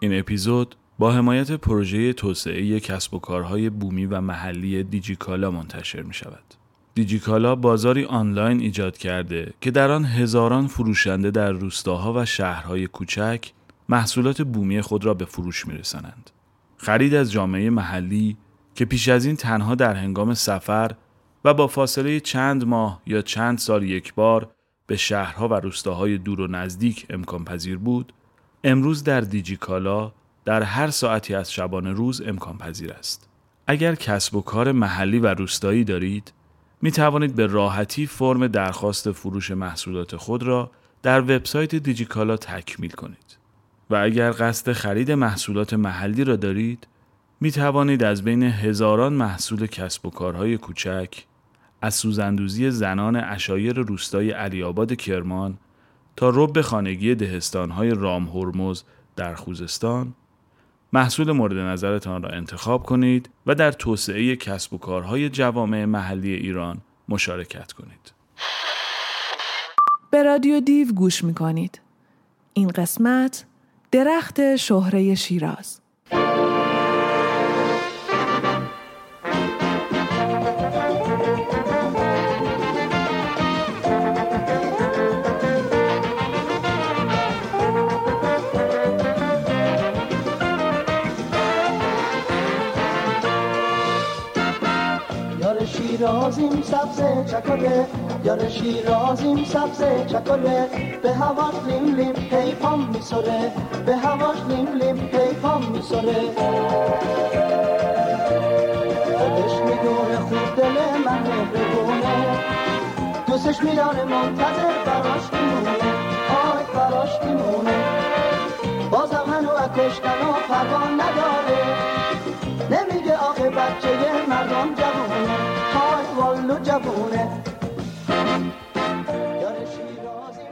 این اپیزود با حمایت پروژه توسعه کسب و کارهای بومی و محلی دیجیکالا منتشر می شود. دیجیکالا بازاری آنلاین ایجاد کرده که در آن هزاران فروشنده در روستاها و شهرهای کوچک محصولات بومی خود را به فروش می رسنند. خرید از جامعه محلی که پیش از این تنها در هنگام سفر و با فاصله چند ماه یا چند سال یک بار به شهرها و روستاهای دور و نزدیک امکان پذیر بود، امروز در دیجیکالا در هر ساعتی از شبانه روز امکان پذیر است. اگر کسب و کار محلی و روستایی دارید، می توانید به راحتی فرم درخواست فروش محصولات خود را در وبسایت دیجیکالا تکمیل کنید. و اگر قصد خرید محصولات محلی را دارید، می توانید از بین هزاران محصول کسب و کارهای کوچک از سوزندوزی زنان اشایر روستای علیاباد کرمان تا رب خانگی دهستانهای رام هرمز در خوزستان محصول مورد نظرتان را انتخاب کنید و در توسعه کسب و کارهای جوامع محلی ایران مشارکت کنید. به رادیو دیو گوش می کنید. این قسمت درخت شهره شیراز شیرازیم سبز چکله یار شیرازیم سبز چکله به هواش لیم لیم پیپام میسره. به هواش لیم لیم پیپام میسره. خودش می‌دونه خوب دل من مهربونه دوستش میداره منتظر براش میمونه آی براش میمونه بازم هنو اکشتن و پروان نداره. نمیگه آخه بچه مردم جوونه.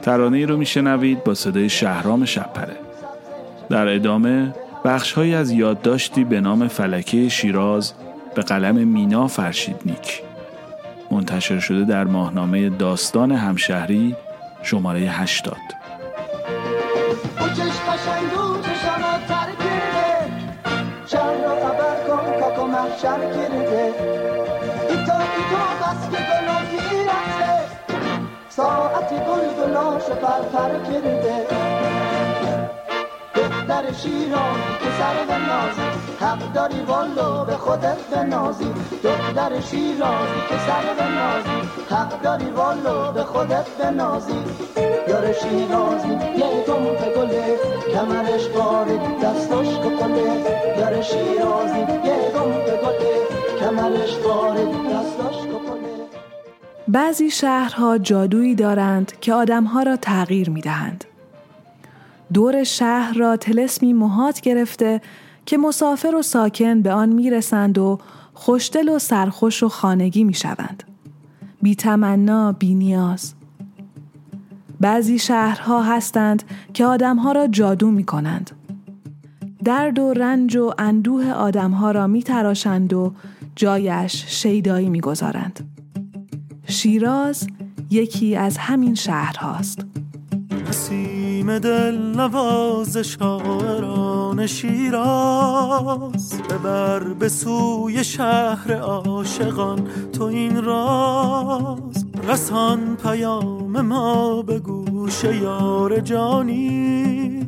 ترانه ای رو میشنوید با صدای شهرام شپره. در ادامه بخشهایی از یادداشتی به نام فلکه شیراز به قلم مینا فرشید نیک منتشر شده در ماهنامه داستان همشهری شماره 80 گلگلاش پرپر کرده دختر شیرانی که سر به نازی. حق داری والو به خودت بنازی. دختر شیرانی که سر به نازی. حق داری والو به خودت بنازی. یار شیرازی یه به گله. کمرش بارید دستاش کپله یار شیرازی یه به گله. کمرش بارید دستاش بعضی شهرها جادویی دارند که آدمها را تغییر می دهند. دور شهر را تلسمی محات گرفته که مسافر و ساکن به آن می رسند و خوشدل و سرخوش و خانگی می شوند. بی تمنا، بی نیاز. بعضی شهرها هستند که آدمها را جادو می کنند. درد و رنج و اندوه آدمها را می تراشند و جایش شیدایی می گذارند. شیراز یکی از همین شهرهاست. نسیم دل نواز شاعران شیراز ببر به سوی شهر عاشقان تو این راز. رسان پیام ما به گوش یار جانی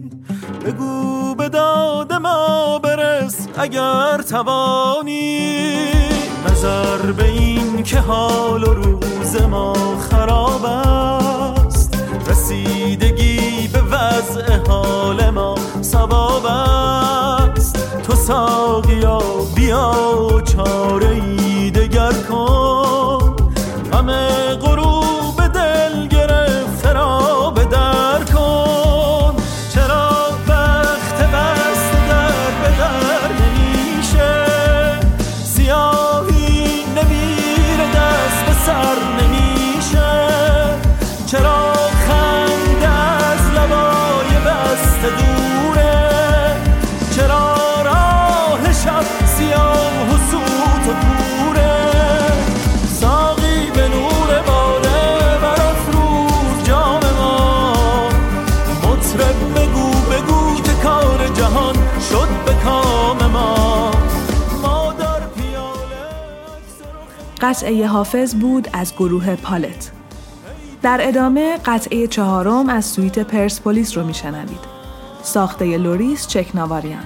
بگو به داد ما برس اگر توانی. نظر به این که حال و روز ما خراب است. رسیدگی به وضع حال ما سباب است. تو ساقیا بیا چاره ای دگر کن. همه قطعه حافظ بود از گروه پالت. در ادامه قطعه چهارم از سویت پرسپولیس رو میشنوید. ساخته لوریس چکناواریان.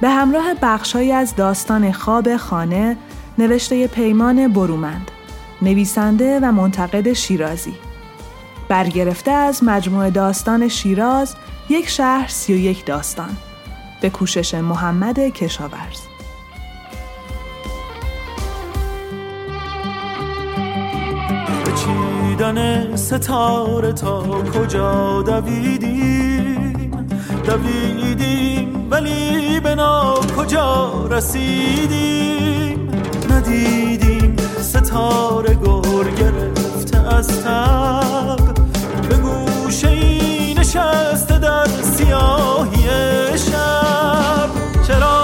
به همراه بخشهایی از داستان خواب خانه نوشته پیمان برومند. نویسنده و منتقد شیرازی. برگرفته از مجموعه داستان شیراز یک شهر سی و یک داستان به کوشش محمد کشاورز ستاره تا کجا دویدیم؟ دویدیم ولی به کجا رسیدیم؟ ندیدیم ستاره گر گرفته از تب. به گوشه نشسته در سیاهی شب. چرا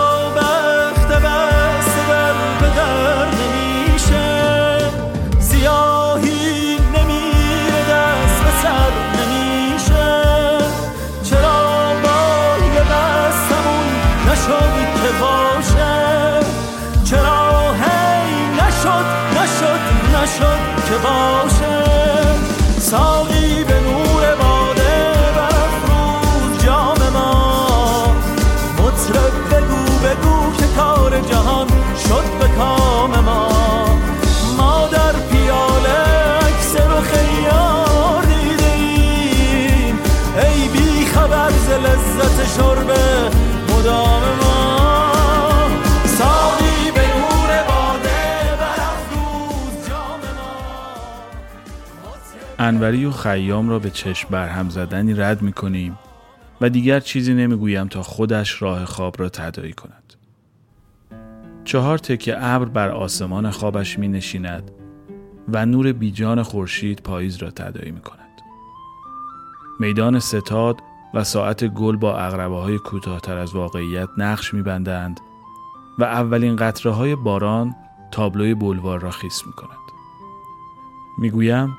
انوری و خیام را به چشم برهم زدنی رد می کنیم و دیگر چیزی نمی‌گویم تا خودش راه خواب را تدایی کند. چهار تکه ابر بر آسمان خوابش می نشیند و نور بیجان خورشید پاییز را تدایی می کند. میدان ستاد و ساعت گل با اغربه های کوتاهتر از واقعیت نقش می بندند و اولین قطره های باران تابلوی بلوار را خیس می کند. می گویم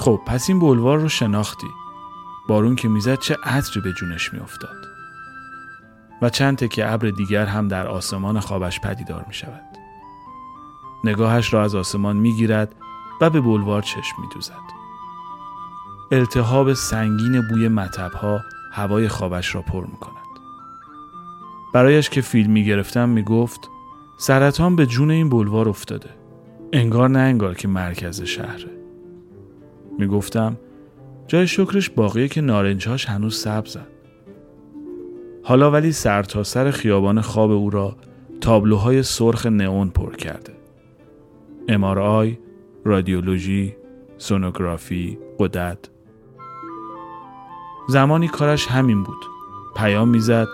خب پس این بلوار رو شناختی بارون که می‌زد چه عطری به جونش میافتاد و چند تکه ابر دیگر هم در آسمان خوابش پدیدار می شود. نگاهش را از آسمان می گیرد و به بلوار چشم می دوزد. التهاب سنگین بوی مطبها هوای خوابش را پر می کند. برایش که فیلم می گرفتم می سرطان به جون این بلوار افتاده. انگار نه انگار که مرکز شهره. می گفتم جای شکرش باقیه که نارنجهاش هنوز سبزن. حالا ولی سر تا سر خیابان خواب او را تابلوهای سرخ نئون پر کرده. امارآی، رادیولوژی، سونوگرافی، قدرت. زمانی کارش همین بود. پیام می‌زد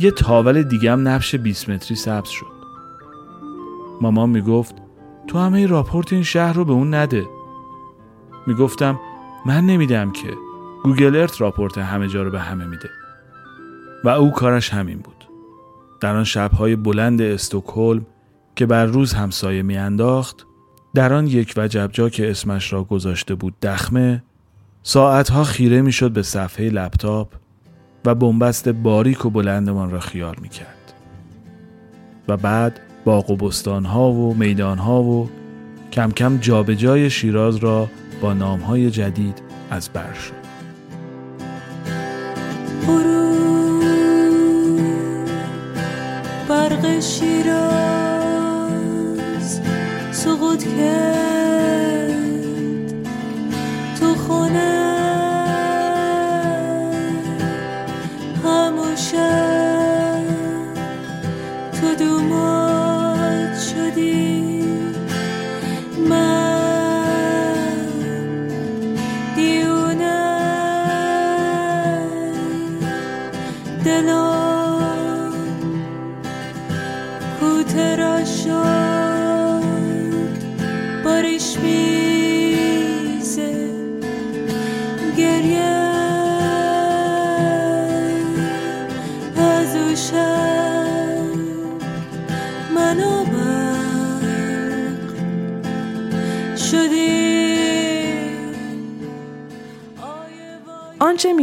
یه تاول دیگه هم نبش 20 متری سبز شد. مامان می‌گفت تو همه راپورت این شهر رو به اون نده. می‌گفتم من نمیدم که گوگل ارت راپورت همه جا رو به همه میده. و او کارش همین بود. در آن شبهای بلند استکهلم که بر روز همسایه میانداخت در آن یک وجبجا که اسمش را گذاشته بود دخمه ساعتها خیره می‌شد به صفحه لپتاپ و بنبست باریک و بلندمان را خیال می‌کرد و بعد باغ و بستانها و میدانها و کم کم جابجای شیراز را با نامهای جدید از بر شد. برق شیراز سقوط کرد.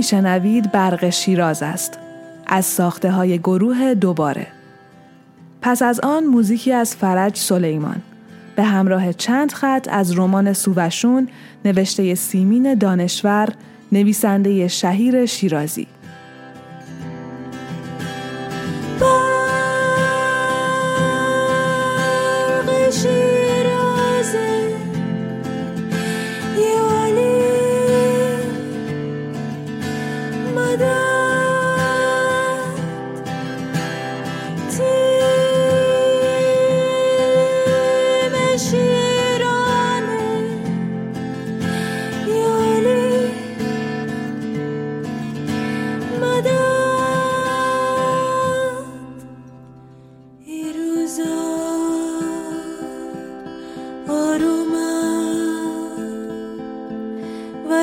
میشنوید برق شیراز است. از ساخته های گروه دوباره. پس از آن موزیکی از فرج سلیمان. به همراه چند خط از رمان سووشون نوشته سیمین دانشور نویسنده شهیر شیرازی.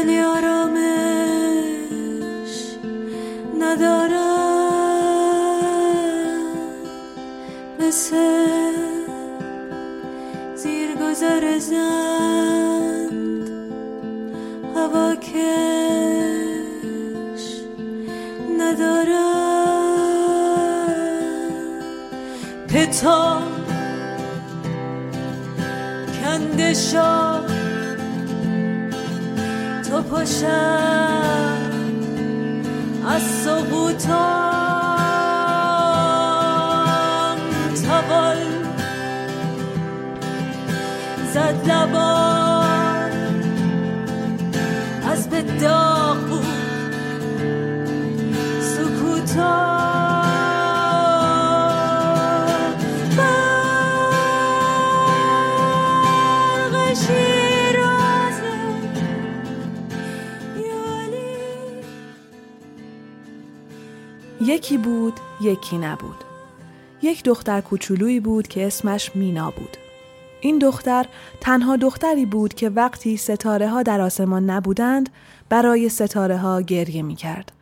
ولی یکی نبود یک دختر کوچولویی بود که اسمش مینا بود این دختر تنها دختری بود که وقتی ستاره ها در آسمان نبودند برای ستاره ها گریه می کرد.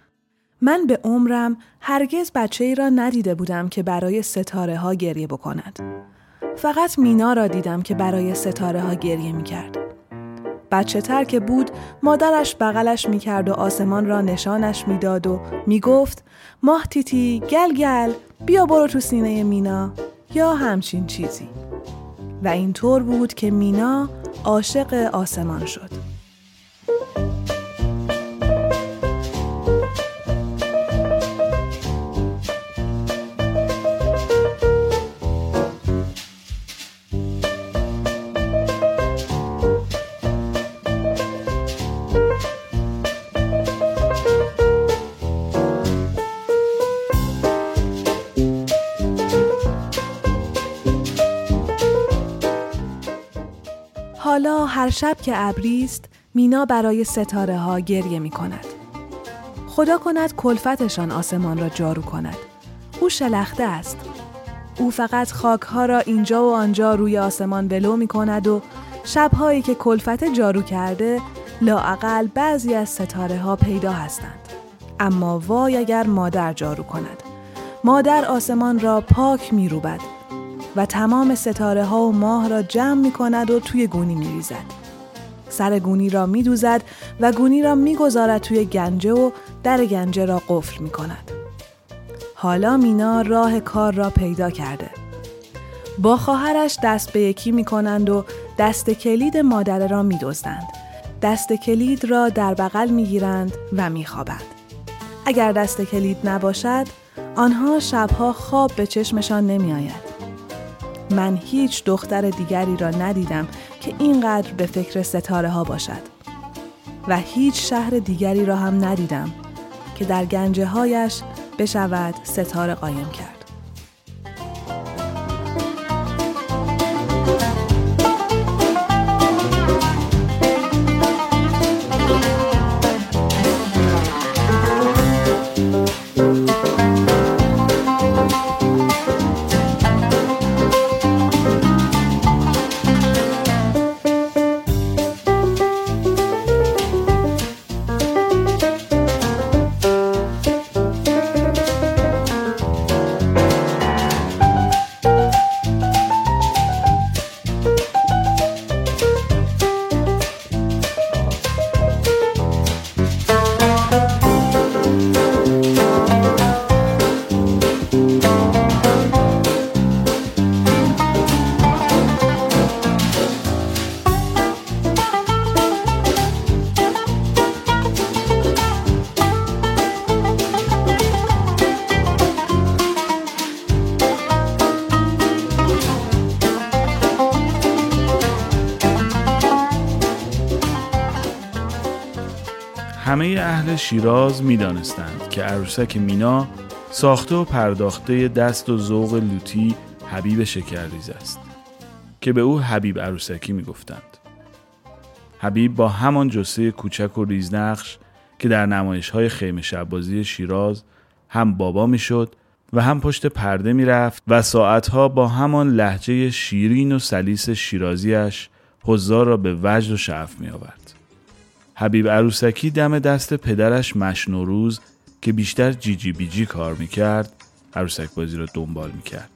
من به عمرم هرگز بچه ای را ندیده بودم که برای ستاره ها گریه بکند. فقط مینا را دیدم که برای ستاره ها گریه می کرد. بچه تر که بود مادرش بغلش می کرد و آسمان را نشانش می داد و می گفت ماه تیتی گل گل بیا برو تو سینه مینا یا همچین چیزی. و اینطور بود که مینا عاشق آسمان شد. هر شب که ابریست مینا برای ستاره ها گریه می کند. خدا کند کلفتشان آسمان را جارو کند. او شلخته است. او فقط خاک ها را اینجا و آنجا روی آسمان ولو می کند و شبهایی که کلفت جارو کرده لاعقل بعضی از ستاره ها پیدا هستند. اما وای اگر مادر جارو کند. مادر آسمان را پاک می روبد و تمام ستاره ها و ماه را جمع می کند و توی گونی می ریزد. سر گونی را می دوزد و گونی را می گذارد توی گنجه و در گنجه را قفل می کند. حالا مینا راه کار را پیدا کرده. با خواهرش دست به یکی می کنند و دست کلید مادره را می. دست کلید را در بغل می گیرند و می خوابند. اگر دست کلید نباشد، آنها شبها خواب به چشمشان نمی آید. من هیچ دختر دیگری را ندیدم که اینقدر به فکر ستاره ها باشد. و هیچ شهر دیگری را هم ندیدم که در گنجه هایش بشود ستاره قایم کرد. شیراز می دانستند که عروسک مینا ساخته و پرداخته دست و ذوق لوتی حبیب شکرریز است که به او حبیب عروسکی می گفتند. حبیب با همان جسه کوچک و ریزنقش که در نمایش های خیمه شبازی شیراز هم بابا می شد و هم پشت پرده می رفت و ساعتها با همان لحجه شیرین و سلیس شیرازیش حضار را به وجد و شعف می آورد. حبیب عروسکی دم دست پدرش مشنوروز که بیشتر جیجی بیجی کار می کرد عروسک بازی را دنبال می کرد.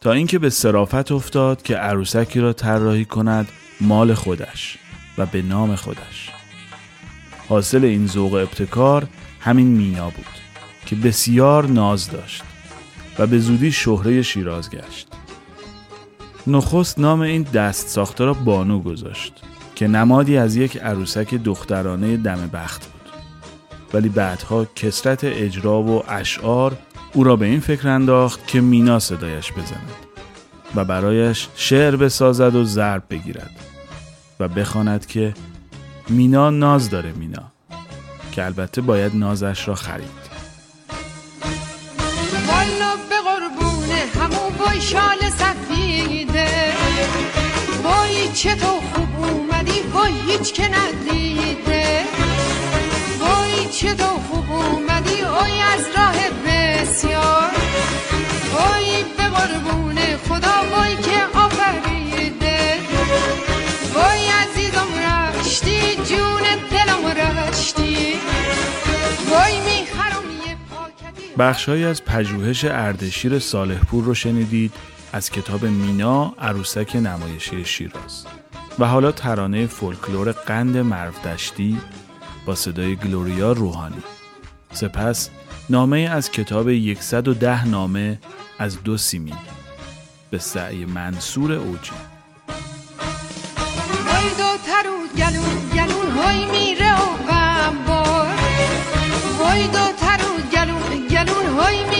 تا اینکه به صرافت افتاد که عروسکی را طراحی کند مال خودش و به نام خودش. حاصل این ذوق ابتکار همین مینا بود که بسیار ناز داشت و به زودی شهره شیراز گشت. نخست نام این دست ساخته را بانو گذاشت. که نمادی از یک عروسک دخترانه دم بخت بود. ولی بعدها کسرت اجرا و اشعار او را به این فکر انداخت که مینا صدایش بزند و برایش شعر بسازد و ضرب بگیرد و بخواند که مینا ناز داره مینا که البته باید نازش را خرید. والا به قربونه همون وای شال سفیده وای چه تو خوب اومدی وای هیچ که ندیده. وای چه تو خوب اومدی اوی از راه بسیار. وای به قربونه خدا وای که آفریده. وای عزیزم رشتی جون دلم رشتی. وای می‌خرم یه پاکتی. بخشهایی از پژوهش اردشیر صالحپور رو شنیدید. از کتاب مینا عروسک نمایشی شیراز. و حالا ترانه فولکلور قند مرودشتی با صدای گلوریا روحانی. سپس نامه از کتاب 110 نامه از دو سیمین. به سعی منصور اوجی. وای میره غمبار. وای دو ترو گلون گلون های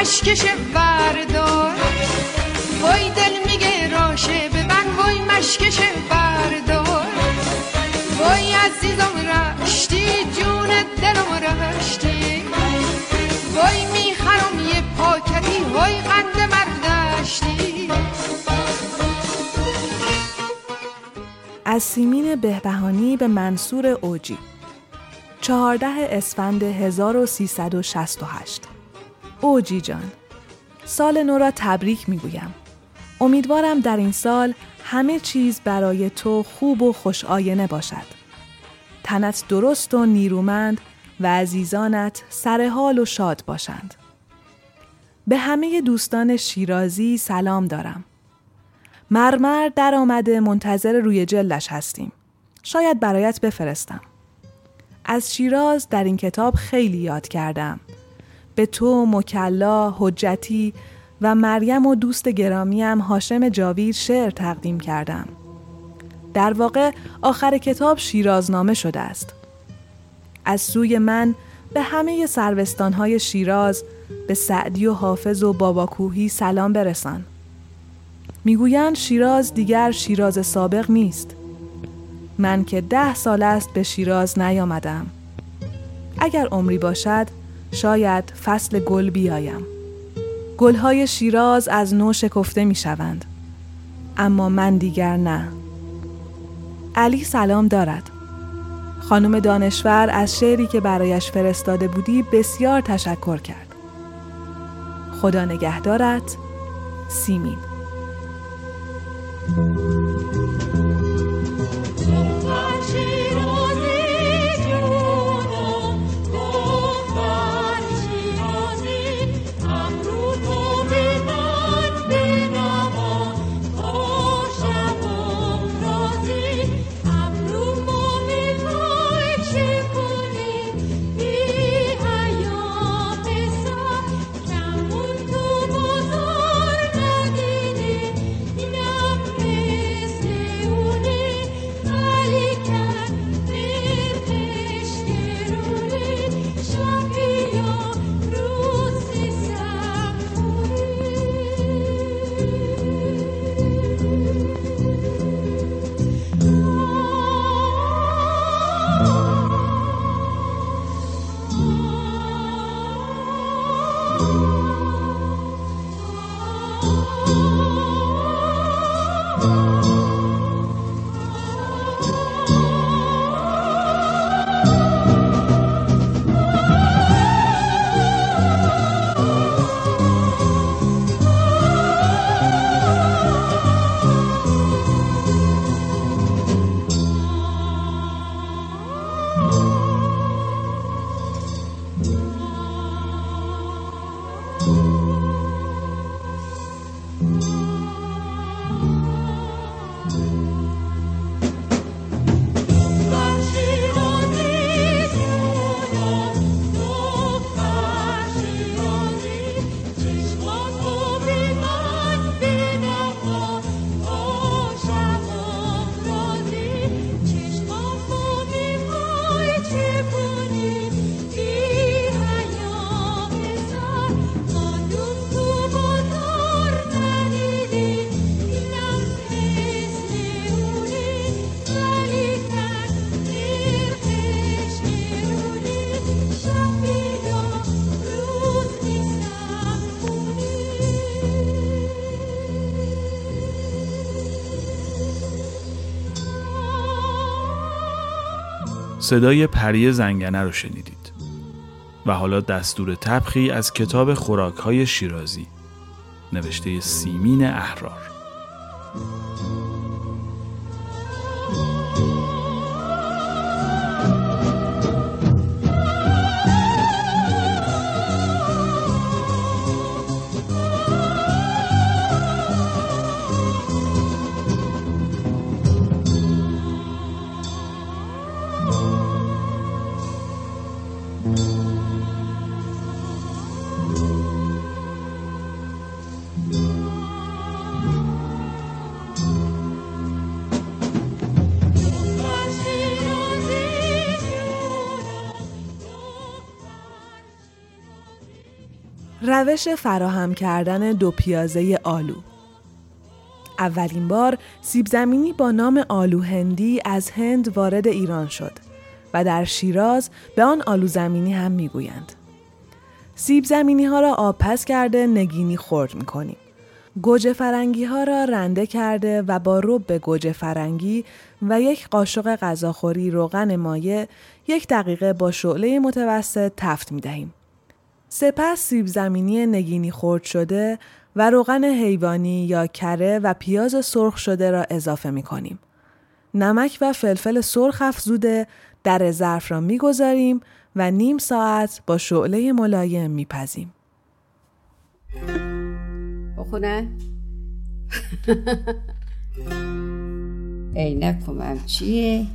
مشکش بردار وای دل میگه راشه ببند وای مشکش بردار وای عزیزم رشتی جون دلم رشتی وای می‌خرم یه پاکتی وای قند مردشتی از سیمین بهبهانی به منصور اوجی. 14 اسفند 1368 اوجی جان سال نو را تبریک می‌گویم امیدوارم در این سال همه چیز برای تو خوب و خوش آینه باشد تنت درست و نیرومند و عزیزانت سرحال و شاد باشند به همه دوستان شیرازی سلام دارم مرمر در آمده منتظر روی جلدش هستیم. شاید برایت بفرستم. از شیراز در این کتاب خیلی یاد کردم. به تو، مکلا، حجتی و مریم و دوست گرامیم هاشم جاوید شعر تقدیم کردم. در واقع آخر کتاب شیرازنامه شده است. از سوی من به همه سروستانهای شیراز به سعدی و حافظ و باباکوهی سلام برسان. می‌گویند شیراز دیگر شیراز سابق نیست. من که ده سال است به شیراز نیامدم. اگر عمری باشد شاید فصل گل بیایم. گلهای شیراز از نو شکفته می شوند. اما من دیگر نه. علی سلام دارد. خانم دانشور از شعری که برایش فرستاده بودی بسیار تشکر کرد. خدا نگهدارت سیمین صدای پری زنگنه رو شنیدید. و حالا دستور تبخی از کتاب خوراک های شیرازی نوشته سیمین احرار. روش فراهم کردن دو پیازه آلو اولین بار سیب زمینی با نام آلو هندی از هند وارد ایران شد و در شیراز به آن آلو زمینی هم می‌گویند. سیب زمینی ها را آب پس کرده نگینی خورد می کنیم. گوجه فرنگی ها را رنده کرده و با رب گوجه فرنگی و یک قاشق غذاخوری روغن مایع یک دقیقه با شعله متوسط تفت می دهیم. سپس سیب زمینی نگینی خرد شده و روغن حیوانی یا کره و پیاز سرخ شده را اضافه می کنیم. نمک و فلفل سرخ افزوده در ظرف را می‌گذاریم و نیم ساعت با شعله ملایم میپزیم. بخونه عینکم چیه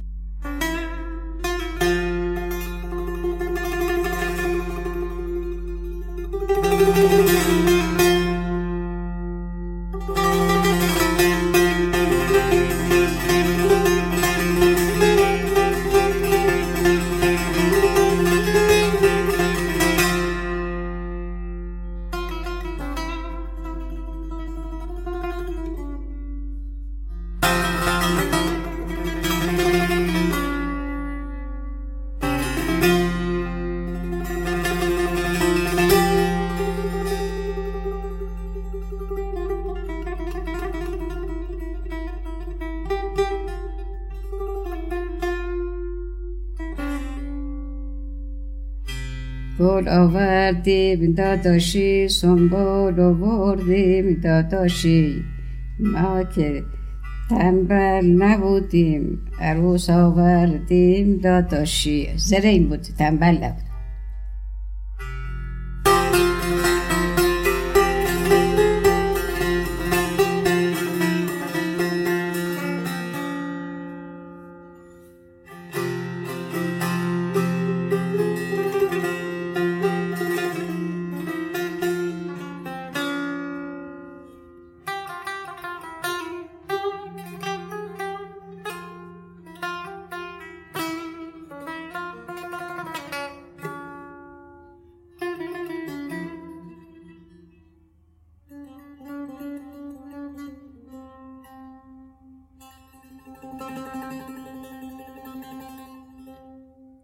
آوردیم داداشی سنبول آوردیم داداشی ما که تنبل نبودیم عروس آوردیم داداشی زره این بود تنبل نبود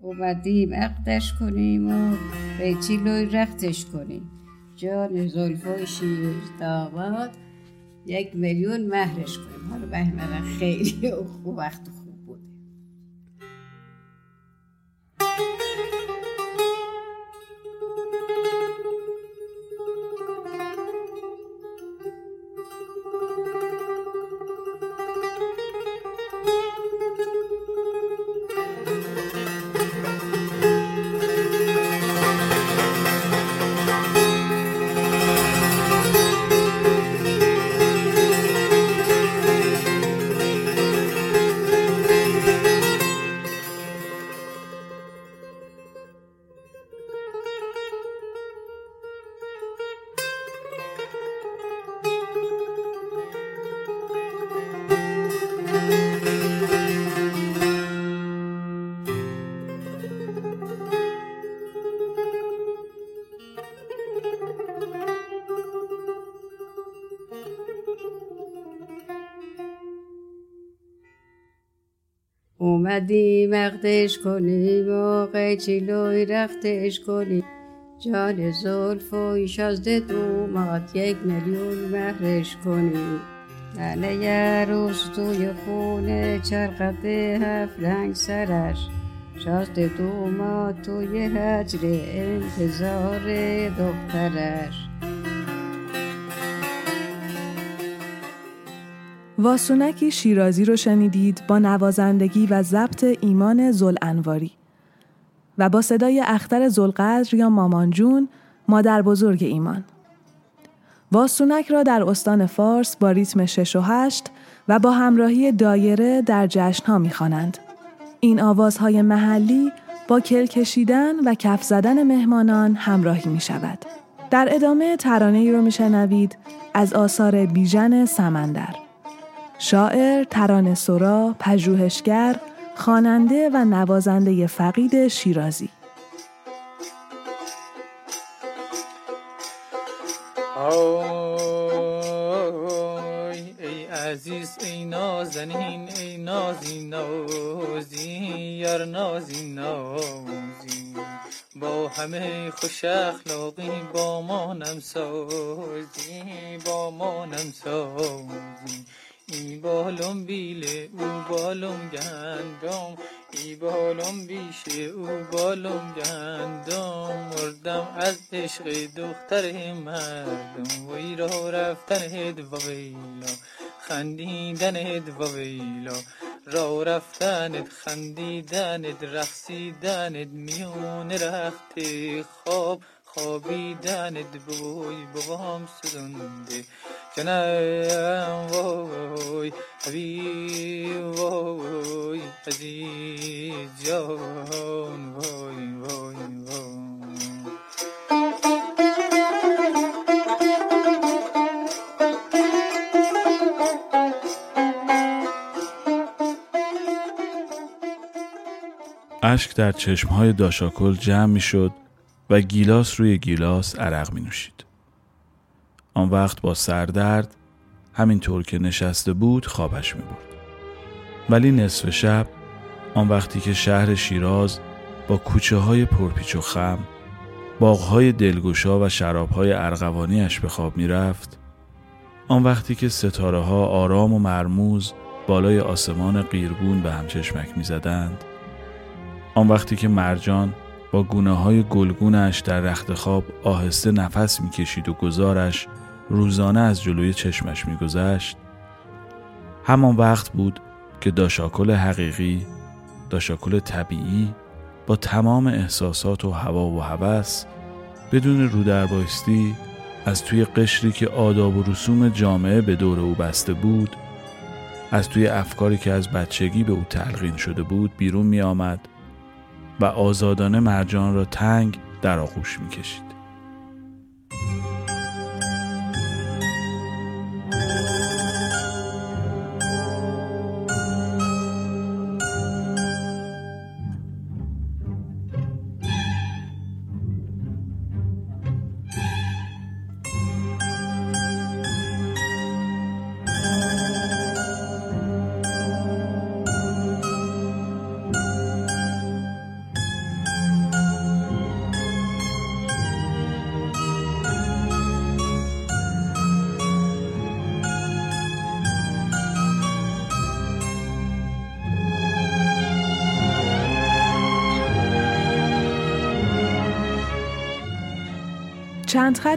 اومدیم عقدش کنیم و ریچیلوی رختش کنیم. جان زلفای شیر داماد یک میلیون مهرش کنیم. حالا مهر خیلی خوب وقت خوب بوده اومدیم عقدش کنیم و قیچیلوی رختش کنیم جان زلف و شازده دومات یک میلیون مهرش کنیم ننه یه روز توی خونه چرخته هفت رنگ سرش. شاست دوما توی هجر انتظار دخترش. واسونکی شیرازی رو شنیدید با نوازندگی و ضبط ایمان زلانواری و با صدای اختر زلقدر یا مامانجون مادر بزرگ ایمان. واسونک را در استان فارس با ریتم 6 و 8 و با همراهی دایره در جشنها می‌خوانند. این آوازهای محلی با کل کشیدن و کف زدن مهمانان همراهی می شود. در ادامه ترانه ای رو میشنوید از آثار بیژن سمندر. شاعر، ترانه سرا، پژوهشگر، خواننده و نوازنده فقید شیرازی. آی ای عزیز ای نازنین ای نازی نازی یار نازی نازی با همه خوش اخلاقی با مانم سازی با مانم سازی ای بالم بیله او بالم گندم. ای بالم بیشه او بالم گندم. مردم از عشق دختر مردم. وی را رفتن و ویلا. خندیدن و ویلا. را رفتنت خندیدنت رقصیدنت میون رخت خواب. خوابیدنت بوی بابام سزنده جنم وای حبیب وای عزیز جان وای وای وای. اشک در چشمهای داشاکل جمع می شد و گیلاس روی گیلاس عرق می نوشید. آن وقت با سردرد همینطور که نشسته بود خوابش می برد. ولی نصف شب آن وقتی که شهر شیراز با کوچه های پرپیچ و خم باغهای دلگشا و شرابهای ارغوانیش به خواب می رفت آن وقتی که ستاره ها آرام و مرموز بالای آسمان قیرگون به هم چشمک می زدند آن وقتی که مرجان با گونه های گلگونش در رخت خواب آهسته نفس می‌کشید و گزارش روزانه از جلوی چشمش میگذشت. همان وقت بود که داشاکل حقیقی داشاکل طبیعی با تمام احساسات و هوا و هوس بدون رودربایستی از توی قشری که آداب و رسوم جامعه به دور او بسته بود از توی افکاری که از بچگی به او تلقین شده بود بیرون می آمد و آزادانه مرجان را تنگ در آغوش می کشید.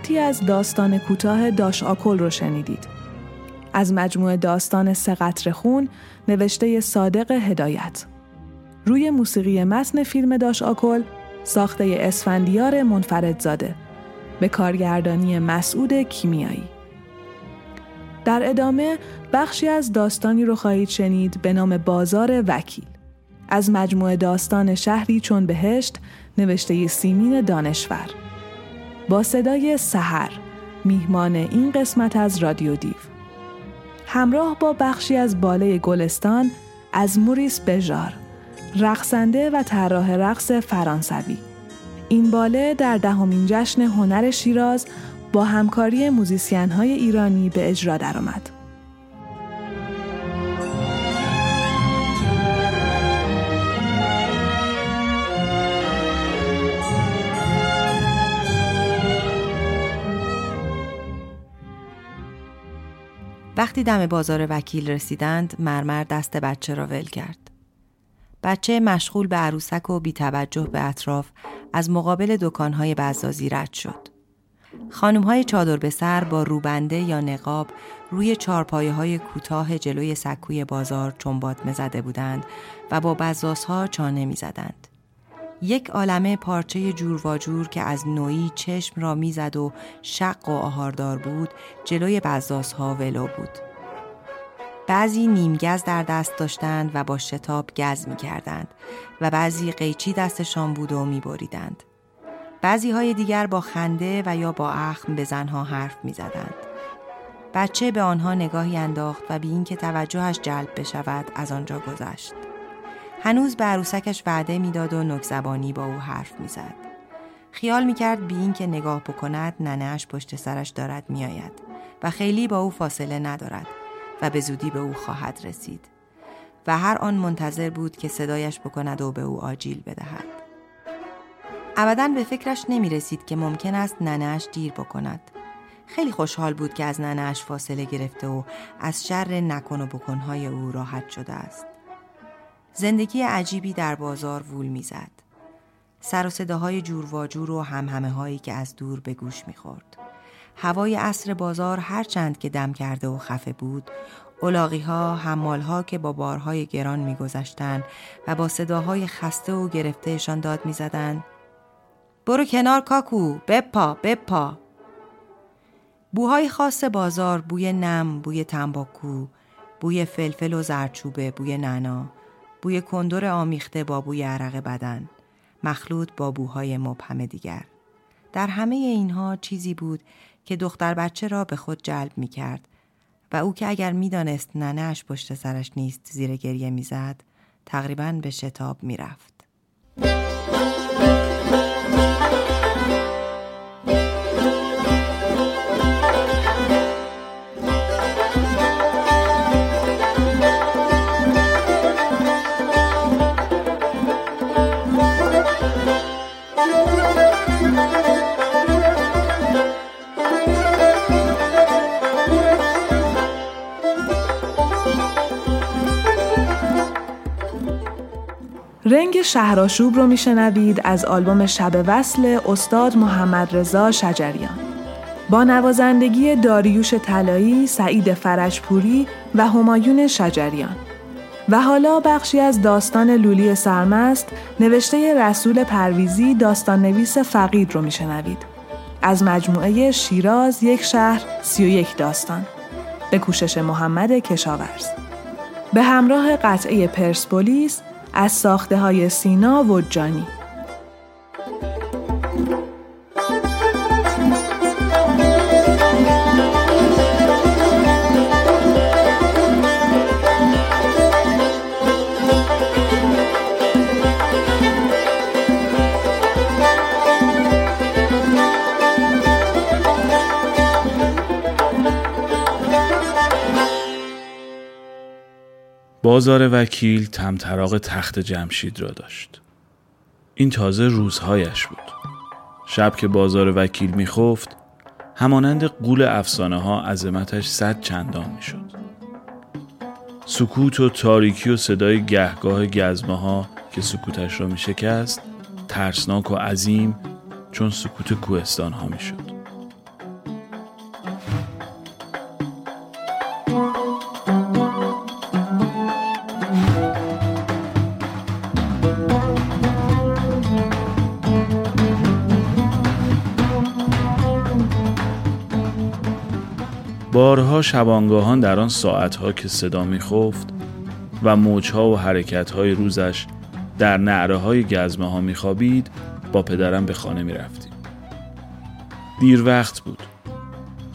خطی از داستان کوتاه داش آکل رو شنیدید. از مجموعه داستان سقطر خون نوشته صادق هدایت. روی موسیقی متن فیلم داش آکل ساخته اسفندیار منفردزاده به کارگردانی مسعود کیمیایی. در ادامه بخشی از داستانی رو خواهید شنید به نام بازار وکیل. از مجموعه داستان شهری چون بهشت نوشته سیمین دانشور. با صدای سحر میهمان این قسمت از رادیو دیو همراه با بخشی از باله گلستان از موریس بژار رقصنده و طراح رقص فرانسوی این باله در دهمین جشن هنر شیراز با همکاری موزیسین های ایرانی به اجرا درآمد. وقتی دم بازار وکیل رسیدند مرمر دست بچه را ول کرد. بچه مشغول به عروسک و بیتوجه به اطراف از مقابل دکانهای بزازی رد شد. خانم های چادر به سر با روبنده یا نقاب روی چارپایه های کوتاه جلوی سکوی بازار چنبات زده بودند و با بزازها چانه می زدند. یک عالمه پارچه جور و جور که از نوعی چشم را می‌زد و شق و آهاردار بود جلوی بزازها ولو بود. بعضی نیمگز در دست داشتند و با شتاب گز می کردند و بعضی قیچی دستشان بود و می بریدند. بعضی های دیگر با خنده و یا با اخم به زنها حرف می زدند. بچه به آنها نگاهی انداخت و بی اینکه توجهش جلب بشود از آنجا گذشت. هنوز به عروسکش وعده می‌داد و نکزبانی با او حرف می‌زد. خیال می‌کرد بی اینکه نگاه بکند ننهش پشت سرش دارد میآید و خیلی با او فاصله ندارد و به زودی به او خواهد رسید و هر آن منتظر بود که صدایش بکند و به او آجیل بدهد. ابدا به فکرش نمی رسید که ممکن است ننهش دیر بکند. خیلی خوشحال بود که از ننهش فاصله گرفته و از شر نکن و بکنهای او راحت شده است. زندگی عجیبی در بازار وول می‌زد. سر و صداهای جور و جور و همهمه هایی که از دور به گوش می‌خورد. هوای عصر بازار هرچند که دم کرده و خفه بود، اولاغی ها، حمال ها که با بارهای گران میگذشتند و با صداهای خسته و گرفتهشان داد می‌زدند برو کنار کاکو بپا بپا بوهای خاص بازار بوی نم بوی تنباکو بوی فلفل و زرچوبه بوی نعنا بوی کندور آمیخته با بوی عرق بدن مخلوط با بوهای مبهم دیگر در همه اینها چیزی بود که دختر بچه را به خود جلب می کرد و او که اگر می‌دانست ننهش پشت سرش نیست زیر گریه می‌زد تقریبا به شتاب می‌رفت. رنگ شهرآشوب رو میشنوید از آلبوم شب وصل استاد محمد رضا شجریان. با نوازندگی داریوش طلایی، سعید فرشپوری و همایون شجریان. و حالا بخشی از داستان لولی سرمست نوشته رسول پرویزی داستان نویس فقید رو میشنوید. از مجموعه شیراز یک شهر سی و یک داستان. به کوشش محمد کشاورز. به همراه قطعه پرسپولیس از ساخته های سینا و جانی. بازار وکیل تمطراق تخت جمشید را داشت. این تازه روزهایش بود. شب که بازار وکیل میخفت همانند قول افسانه ها عظمتش صد چندان می‌شد. سکوت و تاریکی و صدای گهگاه گزمه ها که سکوتش را می شکست ترسناک و عظیم چون سکوت کوهستان ها می بارها شبانگاهان در آن ساعتها که صدا میخفت و موجها و حرکتهای روزش در نعره های گزمه ها میخوابید با پدرم به خانه می‌رفتیم. دیر وقت بود.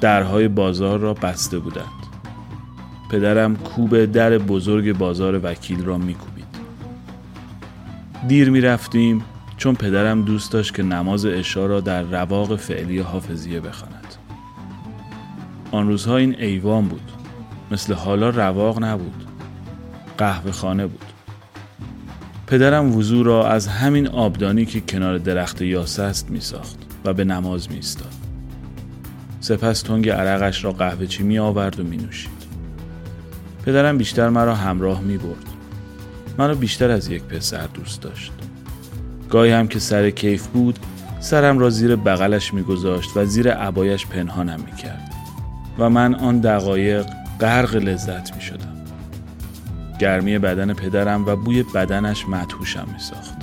درهای بازار را بسته بودند. پدرم کوب در بزرگ بازار وکیل را میکوبید. دیر می‌رفتیم چون پدرم دوست داشت که نماز اشا را در رواق فعلی حافظیه بخواند. آن روزها این ایوان بود مثل حالا رواق نبود قهوه خانه بود پدرم وضوع را از همین آبدانی که کنار درخت یاسه است می ساخت و به نماز می استاد. سپس تنگ عرقش را قهوه چی می آورد و می نوشید. پدرم بیشتر مرا همراه می برد. منو بیشتر از یک پسر دوست داشت گاهی هم که سر کیف بود سرم را زیر بغلش میگذاشت و زیر عبایش پنهانم می‌کرد و من آن دقایق غرق لذت می شدم. گرمی بدن پدرم و بوی بدنش مدهوشم می ساخت.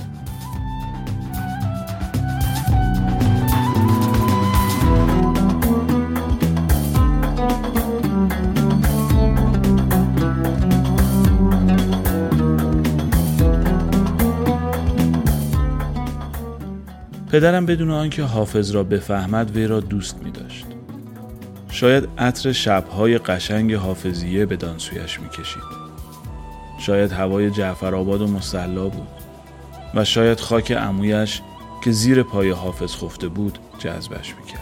پدرم بدون آنکه حافظ را بفهمد وی را دوست می داشت. شاید عطر شبهای قشنگ حافظیه به دانسویش می کشید. شاید هوای جعفرآباد و مسلا بود و شاید خاک عمویش که زیر پای حافظ خفته بود جذبش می کرد.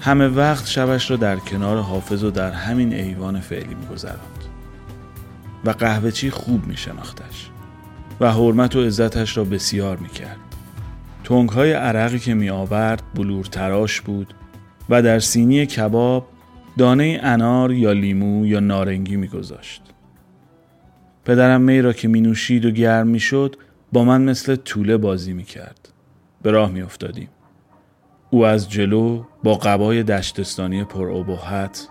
همه وقت شبش را در کنار حافظ و در همین ایوان فعلی می گذراند. و قهوهچی خوب می شناختش و حرمت و عزتش را بسیار می کرد. تنگ های عرقی که می آورد بلور تراش بود و در سینی کباب دانه انار یا لیمو یا نارنگی میگذاشت. پدرم می را که می نوشید و گرم می شد با من مثل طوله بازی می کرد. به راه می افتادیم. او از جلو با قبای دشتستانی پر ابهت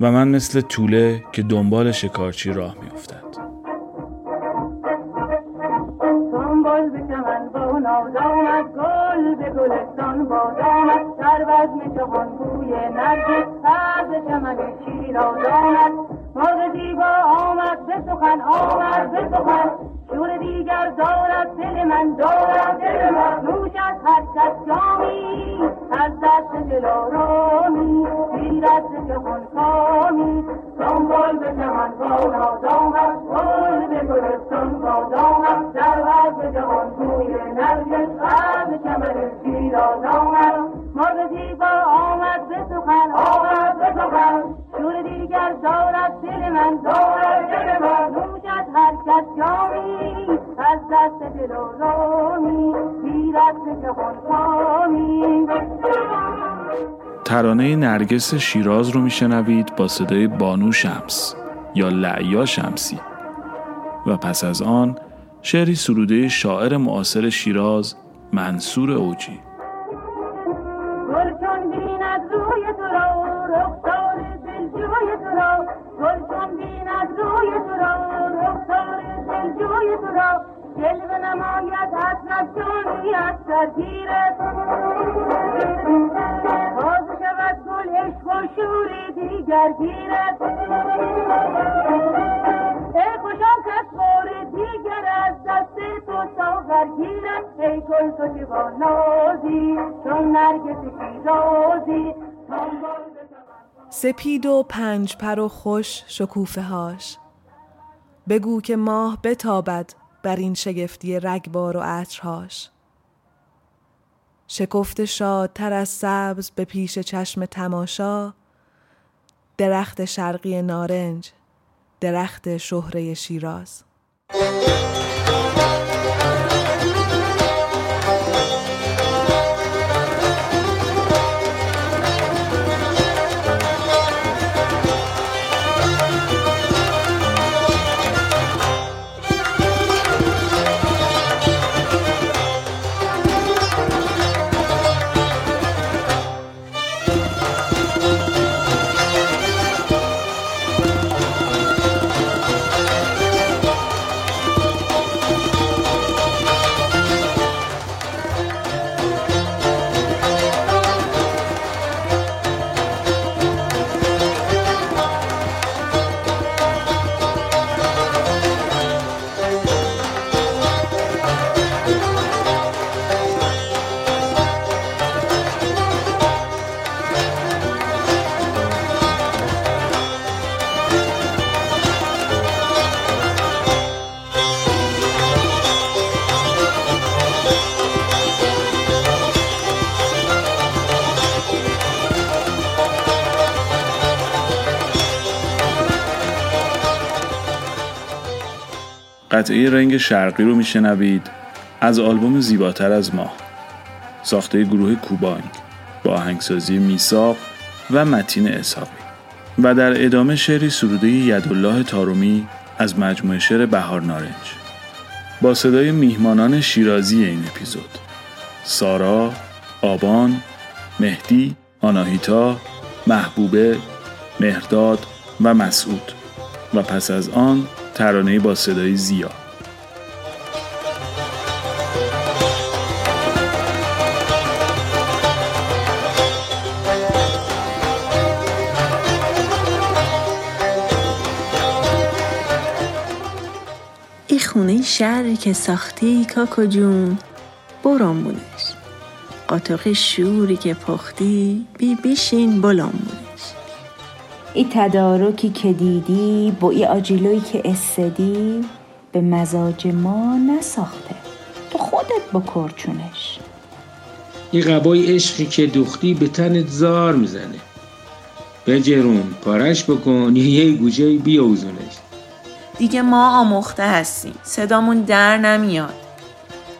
و من مثل طوله که دنبال شکارچی راه می افتد. دنبال بزم جهان بوی نرگس از چمن شیراز آمد مرغ زیبا آمد به سخن آمد به سخن. شور دیگر دارد دل من دارد دل من. نوش از هر کس جامی از دست دلارامی زیر دست جهان کامی دنبال به چمن با ناز آمد گل به گلستان باز آمد در بزم جهان بوی نرگس از چمن شیراز آمد مرغ زیبا آمد به سخن. آمد به سخن. شور دیگر دارد دل من. دارد دل من. نوشد هر کس جامی از دست دل و رامی کامی ترانه نرگس شیراز رو میشنوید با صدای بانو شمس یا لعیا شمسی. و پس از آن شعری سروده شاعر معاصر شیراز منصور اوجی. جلوه نماید حسرت جانی از سرگیرت باز شود گل عشق و شوری دیگر گیرت ای خوشم کس بار دیگر از دست تو ساغر گیرد. ای گل تو که چون نرگس شیرازی. سپید و پنج پر و خوش شکوفه هاش. بگو که ماه بتابد بر این شگفتی رگبار و عطرهاش. شکفت شادتر از سبز به پیش چشم تماشا درخت شرقی نارنج درخت شهره شیراز. قطعه رنگ شرقی رو میشنوید. از آلبوم زیباتر از ماه ساخته گروه کوبانگ با آهنگسازی میساق و متین اسحاقی و در ادامه شعری سروده یدالله تارومی از مجموعه شعر بهار نارنج. با صدای میهمانان شیرازی این اپیزود. سارا، آبان، مهدی، آناهیتا، محبوبه، مهرداد و مسعود. و پس از آن ترانه‌ای با صدای زیا. ای خونه شهری که ساختی کاکو جون. برامونش قاطق شوری که پختی بی بیشین بلامونش ای تدارکی که دیدی با ای آجیلوی که استدی به مزاج ما نساخته. تو خودت بکر چونش. این قبای عشقی که دوختی به تنت زار می‌زنه. بجرون پارش بکن یه گوجه بیاوزونش دیگه ما آموخته هستیم. صدامون در نمیاد.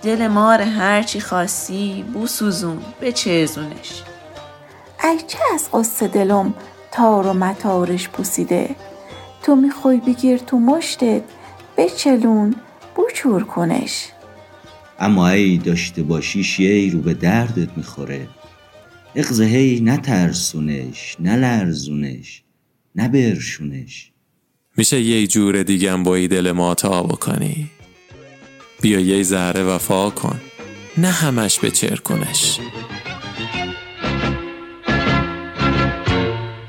دل مار هرچی خواستی بو سوزون به چرزونش ای چه از قصه دلم؟ تار و متارش پوسیده. تو می‌خوای بگیر تو مشتت بچلون بچور کنش. اما ای داشته باشیش یه رو به دردت می‌خوره. اغزه هی نترسونش نلرزونش نبرشونش. میشه یه جور دیگم با ای دل ما تا بکنی. بیا یه ذره وفا کن نه همش به چر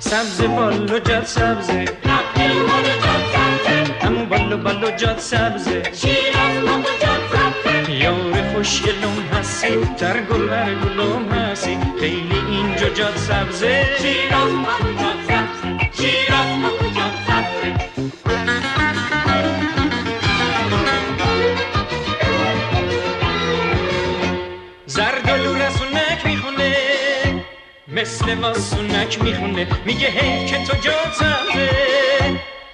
سبز بالو جاد سبزه همون بالو بالو جاد سبزه یار خوشگلم هستی تر گل بر گلم هستی خیلی اینجا جاد سبزه زردالو مثل واسونک می‌خونه میگه هی که تو جاد سبزه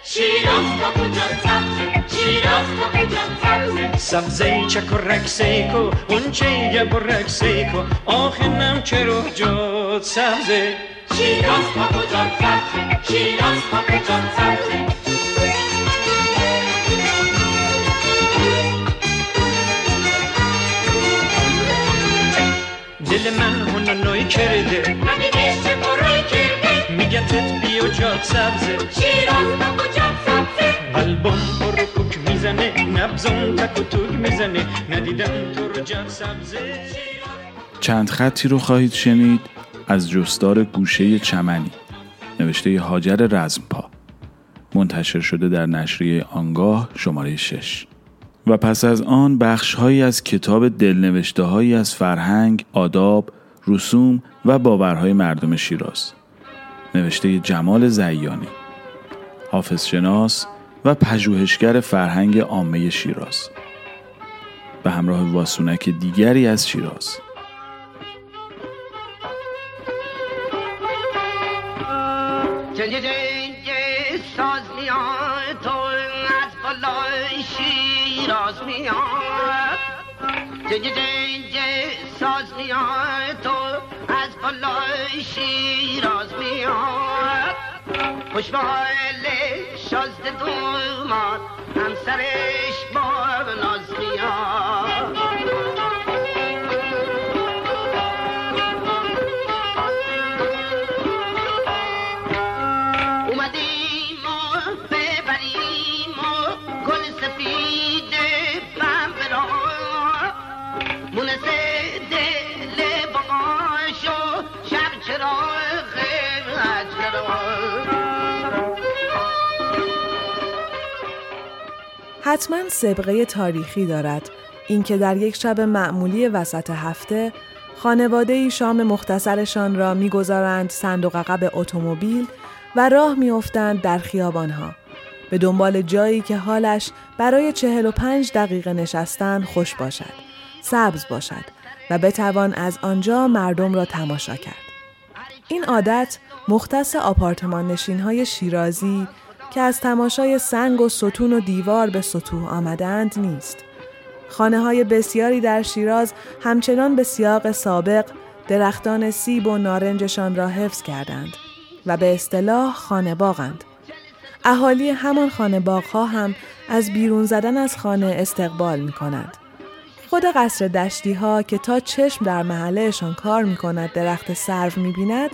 شیراز کاکو جاد سبزه شیراز کاکو جاد سبزه سبزه چک و رکسه کو اون چه یه با رکسه کو آخه نم چرا سبزه شیراز جاد سبزه شیراز جاد سبزه دل من هنانوی کرده. میگه تت بیا جاد سبزه. قلبم پر کوک می‌زنه نبزم تک و توک می‌زنه. ندیدم تو رو جاد سبزه. چند خطی رو خواهید شنید از جستار گوشه چمنی. نوشته هاجر رزمپا. منتشر شده در نشریه آنگاه شماره 6 و پس از آن بخشهایی از کتاب دلنوشته هایی از فرهنگ، آداب، رسوم و باورهای مردم شیراز. نوشته جمال زیانی. حافظ شناس و پژوهشگر فرهنگ عامه شیراز. به همراه واسونک دیگری از شیراز. تو از بالای شیراز میاد. جنگ جنگ ساز میاد تو از بالای شیراز میاد. خوشبال شازده دوماد همسرش با ناز میاد حتما سبقه تاریخی دارد. اینکه در یک شب معمولی وسط هفته خانواده ای شام مختصرشان را می‌گذارند صندوق عقب اتومبیل و راه میافتند در خیابانها. به دنبال جایی که حالش برای چهل و پنج دقیقه نشستن خوش باشد سبز باشد و بتوان از آنجا مردم را تماشا کرد. این عادت مختص آپارتمان نشین های شیرازی که از تماشای سنگ و ستون و دیوار به سطوح آمدند نیست. خانه های بسیاری در شیراز همچنان به سیاق سابق درختان سیب و نارنجشان را حفظ کردند و به اصطلاح خانه باغند. اهالی همان خانه باغها هم از بیرون زدن از خانه استقبال می کنند. خود قصر دشتی ها که تا چشم در محلهشان کار می کند درخت سرو می بیند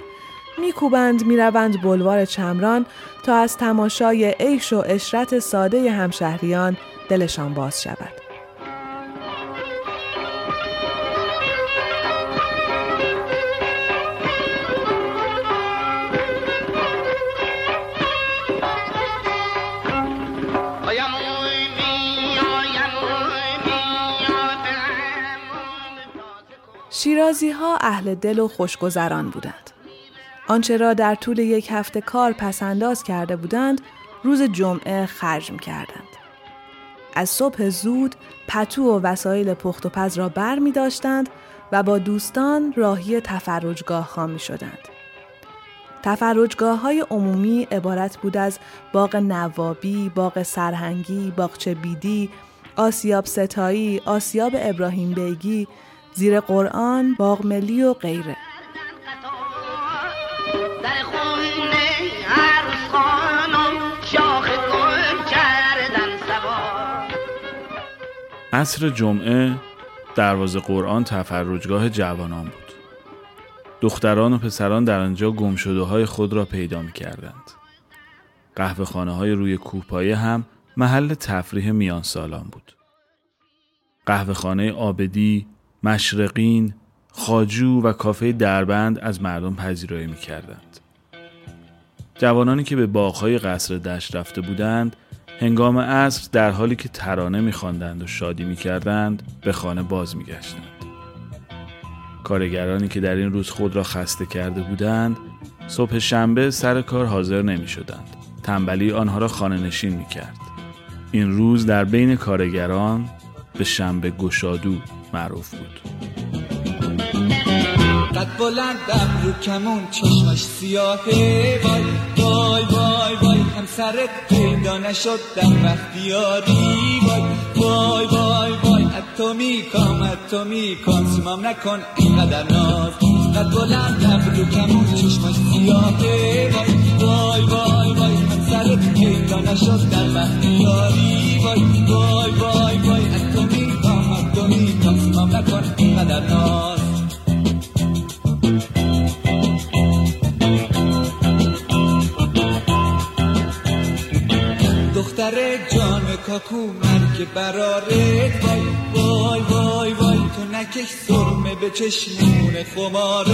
میکوبند می‌روند بلوار چمران تا از تماشای عیش و اشرت ساده همشهریان دلشان باز شود. شیرازی ها اهل دل و خوشگذران بودند. آنچه را در طول یک هفته کار پسنداز کرده بودند روز جمعه خرج می کردند. از صبح زود پتو و وسایل پخت و پز را بر می داشتند و با دوستان راهی تفرجگاه ها می شدند. تفرجگاه های عمومی عبارت بود از باغ نوابی، باغ سرهنگی، باغچه بیدی، آسیاب ستایی، آسیاب ابراهیم بیگی، زیر قرآن، باغ ملی و غیره. عصر جمعه دروازه قرآن تفرجگاه جوانان بود. دختران و پسران در آنجا گمشده های خود را پیدا می کردند. قهوه خانه های روی کوهپایه هم محل تفریح میان سالان بود. قهوه خانه آبدی، مشرقین، خاجو و کافه دربند از مردم پذیرایی می کردند. جوانانی که به باغهای قصر دشت رفته بودند هنگام عصر در حالی که ترانه می‌خواندند و شادی می‌کردند به خانه باز می‌گشتند. کارگرانی که در این روز خود را خسته کرده بودند صبح شنبه سر کار حاضر نمی شدند. تنبلی آنها را خانه نشین می کرد. این روز در بین کارگران به شنبه گشادو معروف بود. قد بلندم رو کمون چشمش سیاهه وای وای همسرت پیدا نشد در بختیاری وای وای وای وای. اتو میکام اتو میکام سمام نکن اینقدر ناز. قد بلندم رو کمون چشمش سیاهه. وای وای وای وای. همسرت پیدا نشد در بختیاری وای وای وای وای. اتو میکام اتو میکام سمام نکن اینقدر ناز. دختر جان کاکو مرگ برارت وای وای وای وای. تو نکش سرمه به چشمون خمارت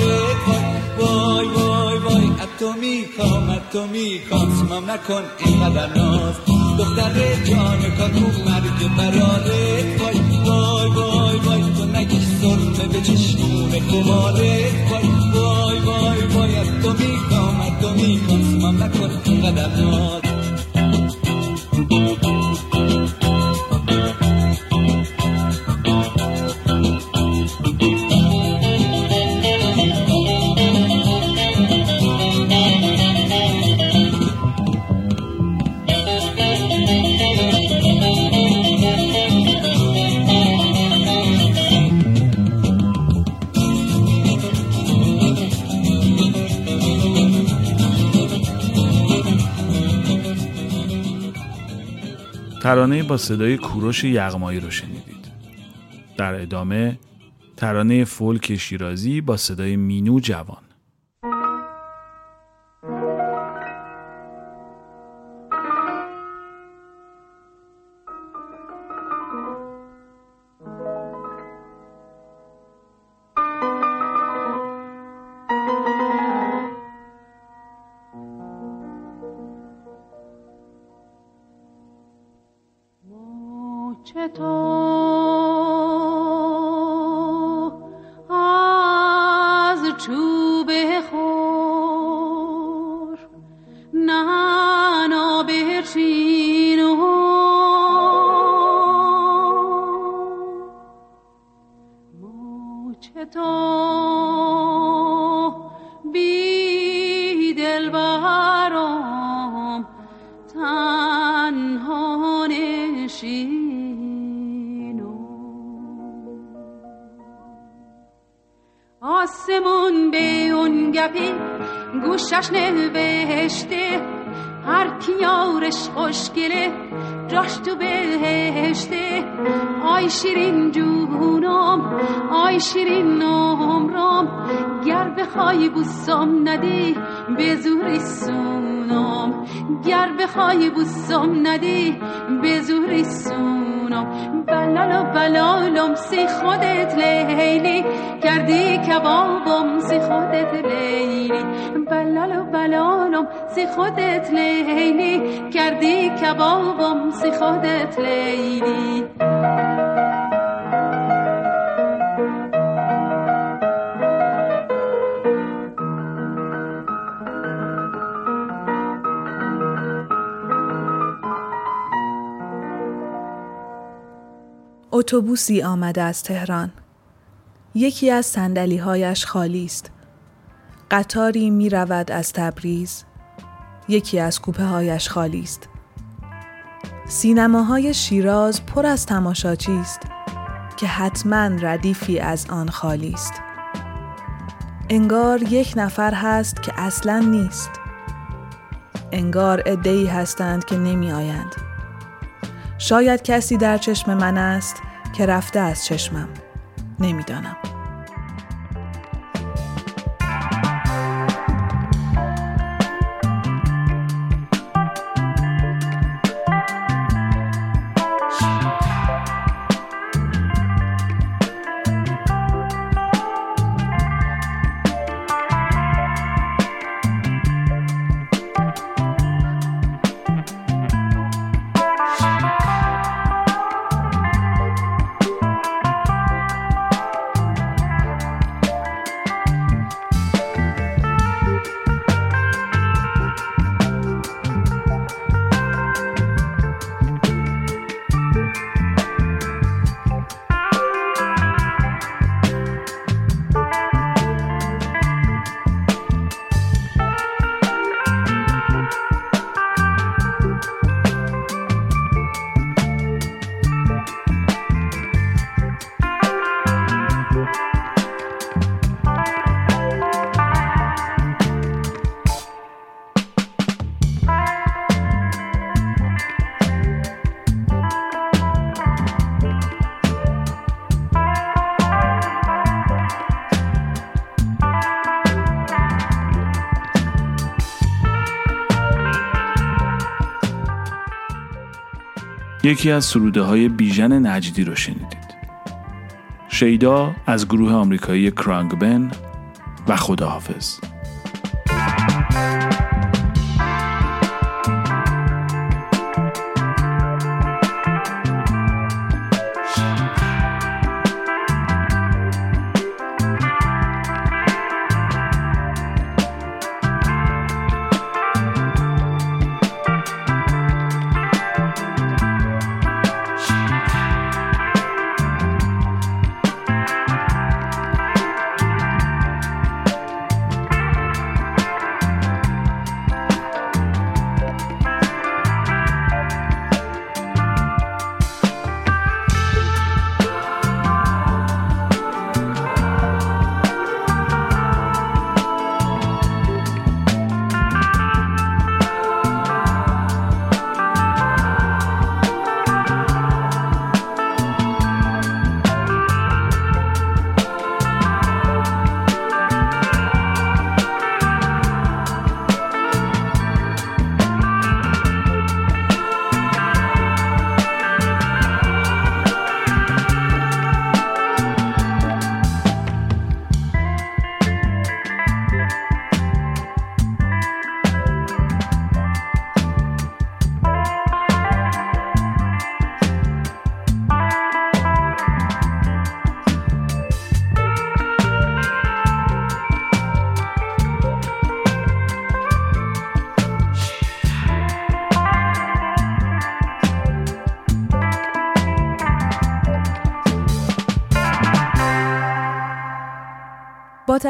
وای وای وای. وای اتو میکام اتو میکام سمام نکن اینقدر ناز. دختر جان کاکو مرگ برارت وای وای وای وای. تو نکش سرمه به چشمون خمارت وای وای وای وای. اتو میکام اتو میکام سمام نکن اینقدر ناز. Thank you. ترانه با صدای کوروش یغمایی رو شنیدید. در ادامه ترانه فولک شیرازی با صدای مینو جوان. تو ندی به زور سونم. گر بخوای بوسم ندی به زور سونم. بلال و بلالم سی خودت لیلی. کردی کبابم سی خودت لیلی. بلال و بلالم سی خودت لیلی. کردی کبابم سی خودت لیلی. اتوبوسی آمده از تهران. یکی از سندلی هایش خالی است. قطاری می رود از تبریز. یکی از کوپه هایش خالی است. سینماهای شیراز پر از تماشاچی است که حتما ردیفی از آن خالی است. انگار یک نفر هست که اصلا نیست. انگار ادهی هستند که نمی آیند. شاید کسی در چشم من است که رفته از چشمم. نمی‌دانم. یکی از سروده های بیژن نجدی رو شنیدید. شیدا از گروه آمریکایی کرانگبن و خداحافظ.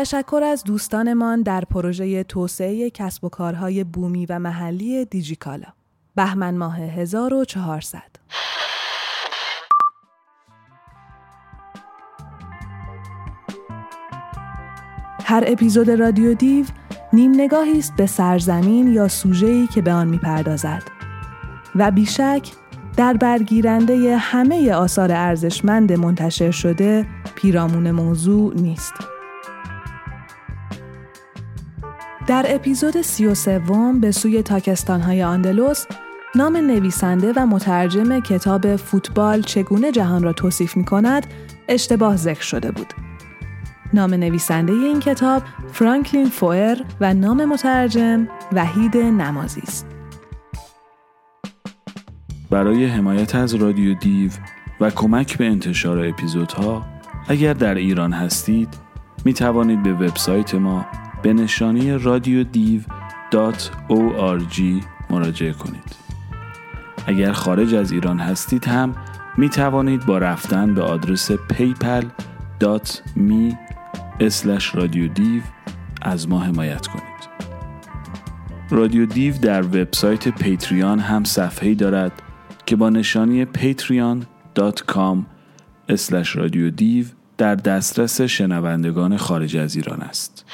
تشکر از دوستانمان در پروژه توسعه کسب و کارهای بومی و محلی دیجیکالا بهمن ماه 1400 هر اپیزود رادیو دیو نیم نگاهی است به سرزمین یا سوژه‌ای که به آن می‌پردازد و بیشک در برگیرنده همه آثار ارزشمند منتشر شده پیرامون موضوع نیست. در اپیزود سی و سوم به سوی تاکستانهای آندلوس نام نویسنده و مترجم کتاب فوتبال چگونه جهان را توصیف می کند اشتباه ذکر شده بود. نام نویسنده این کتاب فرانکلین فوئر و نام مترجم وحید نمازی است. برای حمایت از رادیو دیو و کمک به انتشار اپیزودها اگر در ایران هستید می توانید به وبسایت ما به نشانی رادیو دیو مراجعه کنید. اگر خارج از ایران هستید هم می توانید با رفتن به آدرس paypal.me رادیو دیو از ما حمایت کنید. رادیو دیو در وبسایت پیتریان هم صفحه‌ای دارد که با نشانی patreon.com رادیو دیو در دسترس شنوندگان خارج از ایران است.